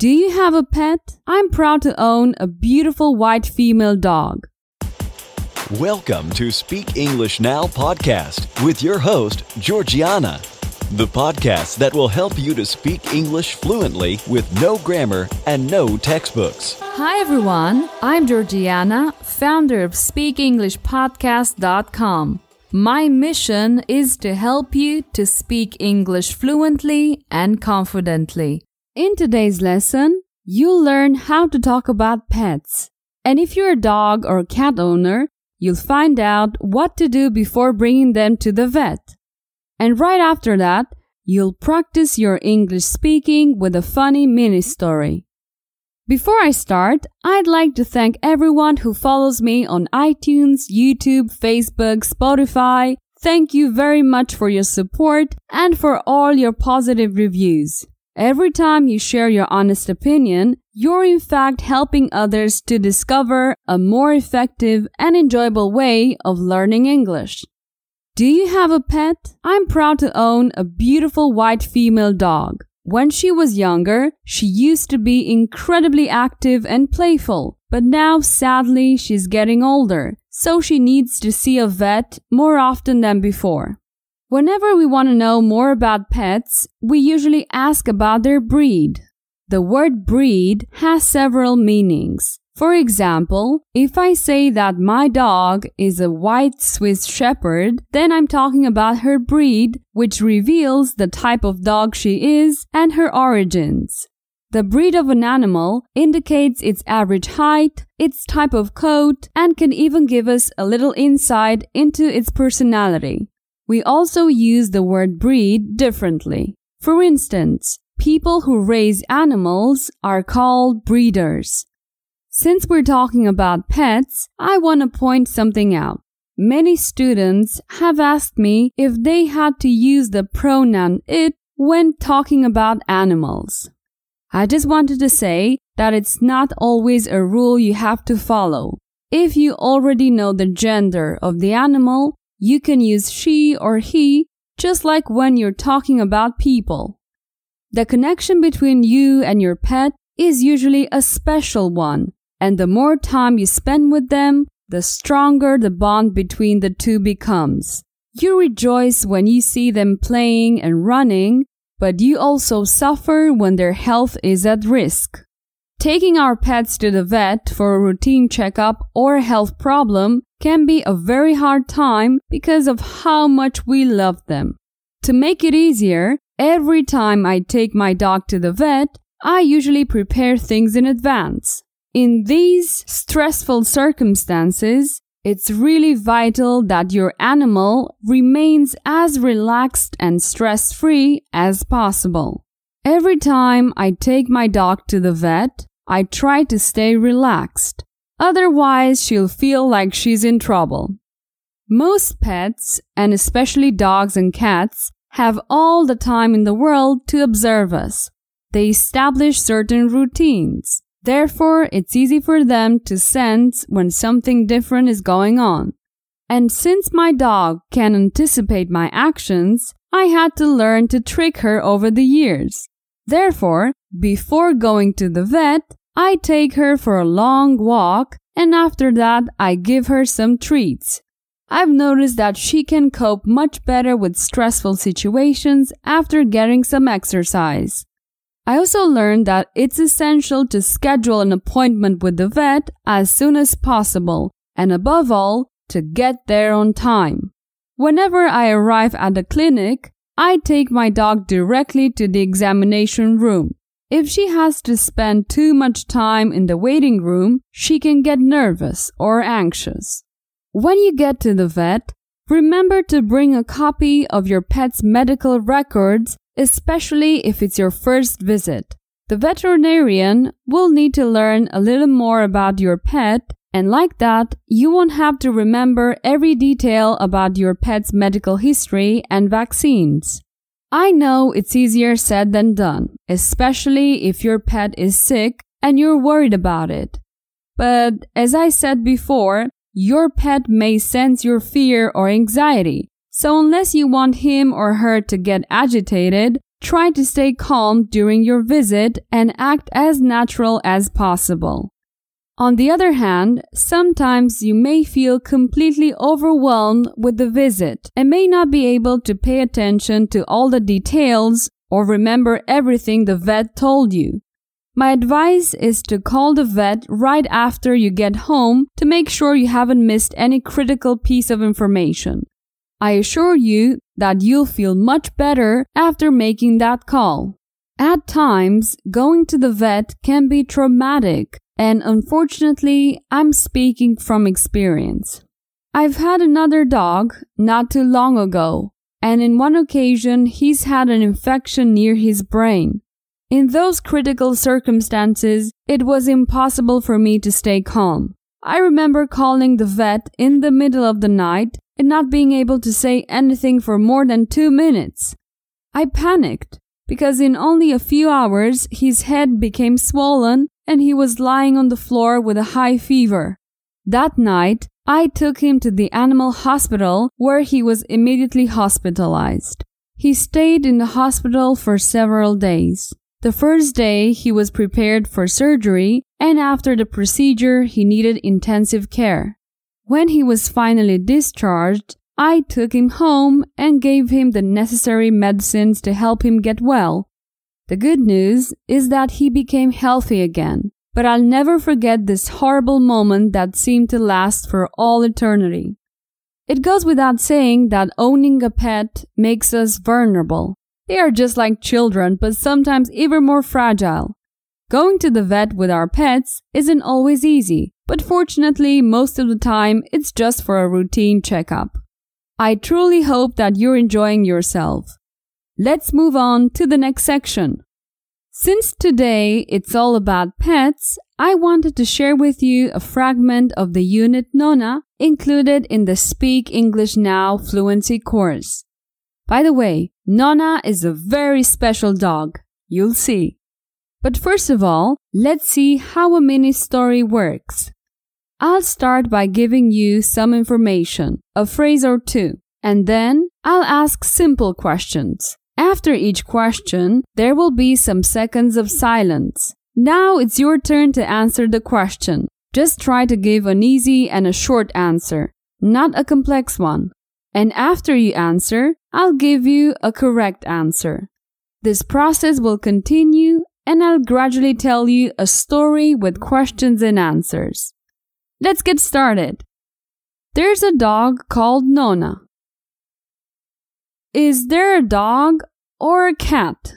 Do you have a pet? I'm proud to own a beautiful white female dog. Welcome to Speak English Now podcast with your host, Georgiana, the podcast that will help you to speak English fluently with no grammar and no textbooks. Hi, everyone. I'm Georgiana, founder of SpeakEnglishPodcast.com. My mission is to help you to speak English fluently and confidently. In today's lesson, you'll learn how to talk about pets. And if you're a dog or cat owner, You'll find out what to do before bringing them to the vet. And right after that, you'll practice your English speaking with a funny mini story. Before I start, I'd like to thank everyone who follows me on iTunes, YouTube, Facebook, Spotify. Thank you very much for your support and for all your positive reviews. Every time you share your honest opinion, you're in fact helping others to discover a more effective and enjoyable way of learning English. Do you have a pet? I'm proud to own a beautiful white female dog. When she was younger, she used to be incredibly active and playful, but now sadly she's getting older, so she needs to see a vet more often than before. Whenever we want to know more about pets, we usually ask about their breed. The word breed has several meanings. For example, if I say that my dog is a white Swiss Shepherd, then I'm talking about her breed, which reveals the type of dog she is and her origins. The breed of an animal indicates its average height, its type of coat, and can even give us a little insight into its personality. We also use the word breed differently. For instance, people who raise animals are called breeders. Since we're talking about pets, I want to point something out. Many students have asked me if they had to use the pronoun it when talking about animals. I just wanted to say that it's not always a rule you have to follow. If you already know the gender of the animal, you can use she or he just like when you're talking about people. The connection between you and your pet is usually a special one, and the more time you spend with them, the stronger the bond between the two becomes. You rejoice when you see them playing and running, but you also suffer when their health is at risk. Taking our pets to the vet for a routine checkup or a health problem can be a very hard time because of how much we love them. To make it easier, every time I take my dog to the vet, I usually prepare things in advance. In these stressful circumstances, it's really vital that your animal remains as relaxed and stress free as possible. Every time I take my dog to the vet, I try to stay relaxed. Otherwise, she'll feel like she's in trouble. Most pets, and especially dogs and cats, have all the time in the world to observe us. They establish certain routines. Therefore, it's easy for them to sense when something different is going on. And since my dog can anticipate my actions, I had to learn to trick her over the years. Therefore, before going to the vet, I take her for a long walk and after that I give her some treats. I've noticed that she can cope much better with stressful situations after getting some exercise. I also learned that it's essential to schedule an appointment with the vet as soon as possible, and above all, to get there on time. Whenever I arrive at the clinic, I take my dog directly to the examination room. If she has to spend too much time in the waiting room, she can get nervous or anxious. When you get to the vet, remember to bring a copy of your pet's medical records, especially if it's your first visit. The veterinarian will need to learn a little more about your pet and like that, you won't have to remember every detail about your pet's medical history and vaccines. I know it's easier said than done, especially if your pet is sick and you're worried about it. But as I said before, your pet may sense your fear or anxiety. So unless you want him or her to get agitated, try to stay calm during your visit and act as natural as possible. On the other hand, sometimes you may feel completely overwhelmed with the visit and may not be able to pay attention to all the details or remember everything the vet told you. My advice is to call the vet right after you get home to make sure you haven't missed any critical piece of information. I assure you that you'll feel much better after making that call. At times, going to the vet can be traumatic, and unfortunately, I'm speaking from experience. I've had another dog not too long ago, and in one occasion, he's had an infection near his brain. In those critical circumstances, it was impossible for me to stay calm. I remember calling the vet in the middle of the night and not being able to say anything for more than two minutes. I panicked because in only a few hours his head became swollen and he was lying on the floor with a high fever. That night, I took him to the animal hospital where he was immediately hospitalized. He stayed in the hospital for several days. The first day he was prepared for surgery, and after the procedure he needed intensive care. When he was finally discharged, I took him home and gave him the necessary medicines to help him get well. The good news is that he became healthy again, but I'll never forget this horrible moment that seemed to last for all eternity. It goes without saying that owning a pet makes us vulnerable. They are just like children, but sometimes even more fragile. Going to the vet with our pets isn't always easy, but fortunately, most of the time, it's just for a routine checkup. I truly hope that you're enjoying yourself. Let's move on to the next section. Since today it's all about pets, I wanted to share with you a fragment of the unit Nona included in the Speak English Now fluency course. By the way, Nona is a very special dog. You'll see. But first of all, let's see how a mini story works. I'll start by giving you some information, a phrase or two, and then I'll ask simple questions. After each question, there will be some seconds of silence. Now it's your turn to answer the question. Just try to give an easy and a short answer, not a complex one. And after you answer, I'll give you a correct answer. This process will continue and I'll gradually tell you a story with questions and answers. Let's get started. There's a dog called Nona. Is there a dog or a cat?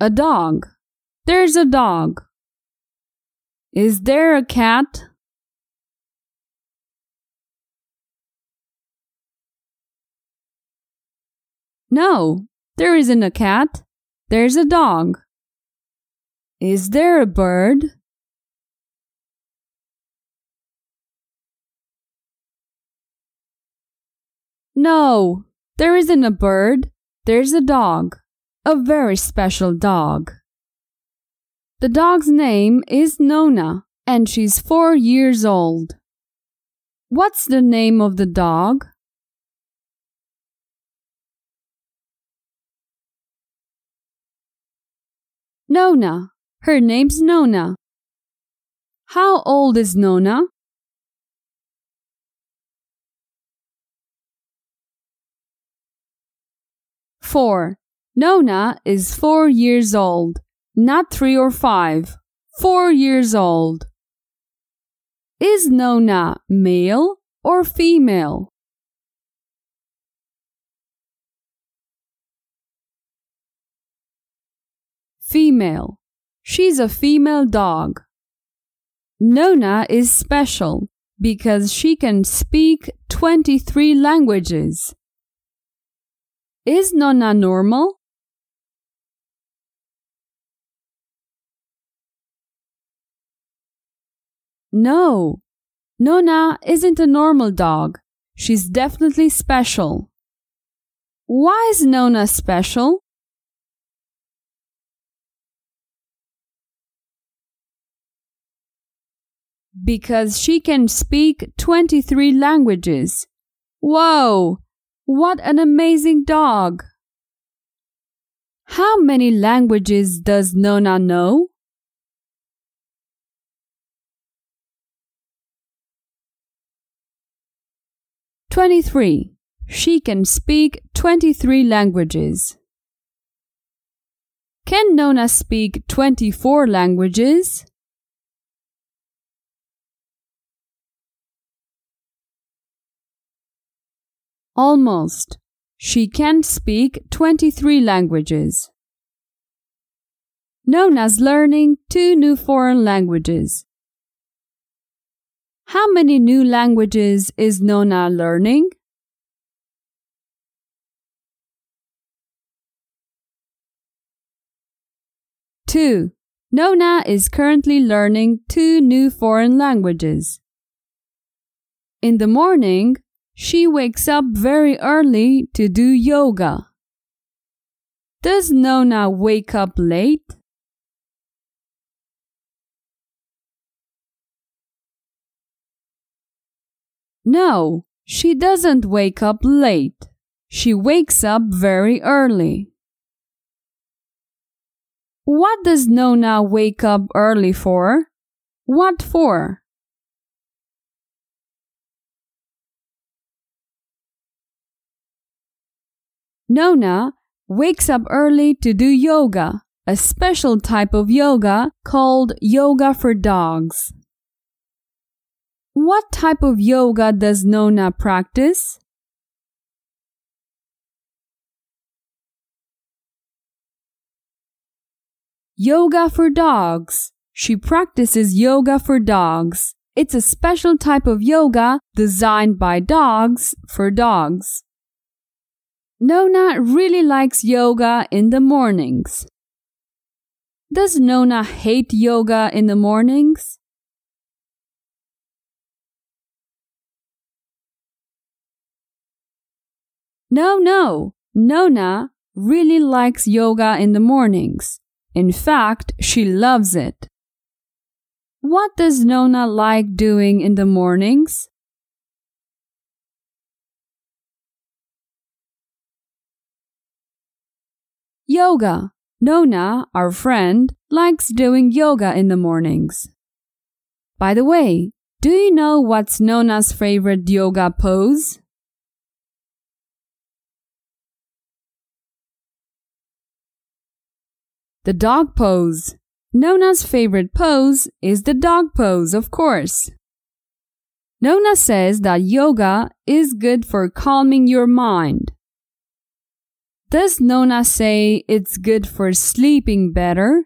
A dog. There's a dog. Is there a cat? No, there isn't a cat. There's a dog. Is there a bird? No, there isn't a bird. There's a dog. A very special dog. The dog's name is Nona, and she's four years old. What's the name of the dog? Nona. Her name's Nona. How old is Nona? Four. Nona is four years old not three or five, four years old. Is Nona male or female? Female. She's a female dog. Nona is special because she can speak 23 languages. Is Nona normal? No, Nona isn't a normal dog. She's definitely special. Why is Nona special? Because she can speak 23 languages. Whoa! What an amazing dog! How many languages does Nona know? Twenty-three. She can speak twenty-three languages. Can Nona speak twenty-four languages? Almost. She can speak 23 languages. Nona's learning two new foreign languages. How many new languages is Nona learning? Two. Nona is currently learning two new foreign languages. In the morning, she wakes up very early to do yoga. Does Nona wake up late? No, she doesn't wake up late. She wakes up very early. What does Nona wake up early for? What for? Nona wakes up early to do yoga, a special type of yoga called yoga for dogs. What type of yoga does Nona practice? Yoga for dogs. She practices yoga for dogs. It's a special type of yoga designed by dogs for dogs. Nona really likes yoga in the mornings. Does Nona hate yoga in the mornings? No, no. Nona really likes yoga in the mornings. In fact, she loves it. What does Nona like doing in the mornings? Yoga. Nona, our friend, likes doing yoga in the mornings. By the way, do you know what's Nona's favorite yoga pose? The dog pose. Nona's favorite pose is the dog pose, of course. Nona says that yoga is good for calming your mind. Does Nona say it's good for sleeping better?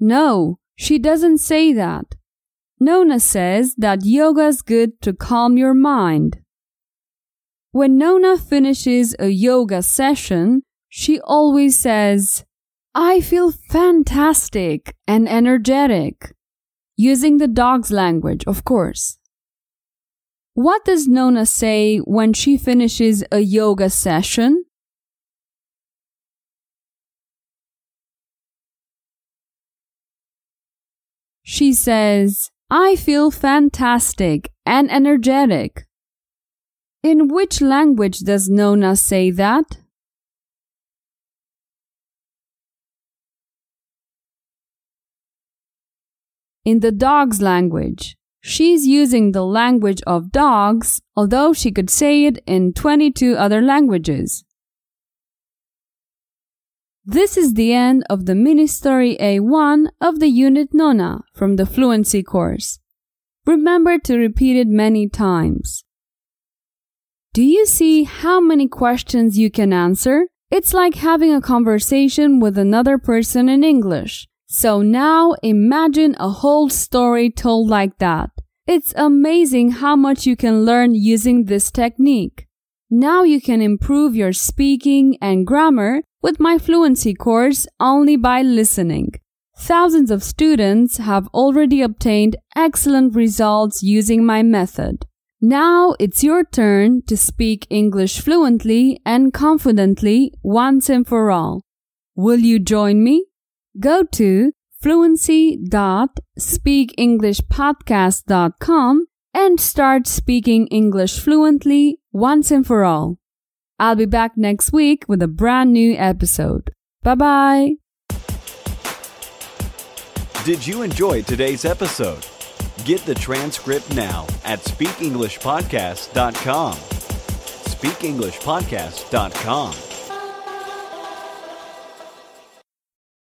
No, she doesn't say that. Nona says that yoga's good to calm your mind. When Nona finishes a yoga session, she always says, I feel fantastic and energetic. Using the dog's language, of course. What does Nona say when she finishes a yoga session? She says, I feel fantastic and energetic. In which language does Nona say that? In the dog's language. She's using the language of dogs, although she could say it in 22 other languages. This is the end of the mini story A1 of the unit Nona from the fluency course. Remember to repeat it many times. Do you see how many questions you can answer? It's like having a conversation with another person in English. So now imagine a whole story told like that. It's amazing how much you can learn using this technique. Now you can improve your speaking and grammar with my fluency course only by listening. Thousands of students have already obtained excellent results using my method. Now it's your turn to speak English fluently and confidently once and for all. Will you join me? Go to fluency.speakenglishpodcast.com and start speaking English fluently once and for all. I'll be back next week with a brand new episode. Bye bye. Did you enjoy today's episode? Get the transcript now at speakenglishpodcast.com. Speakenglishpodcast.com.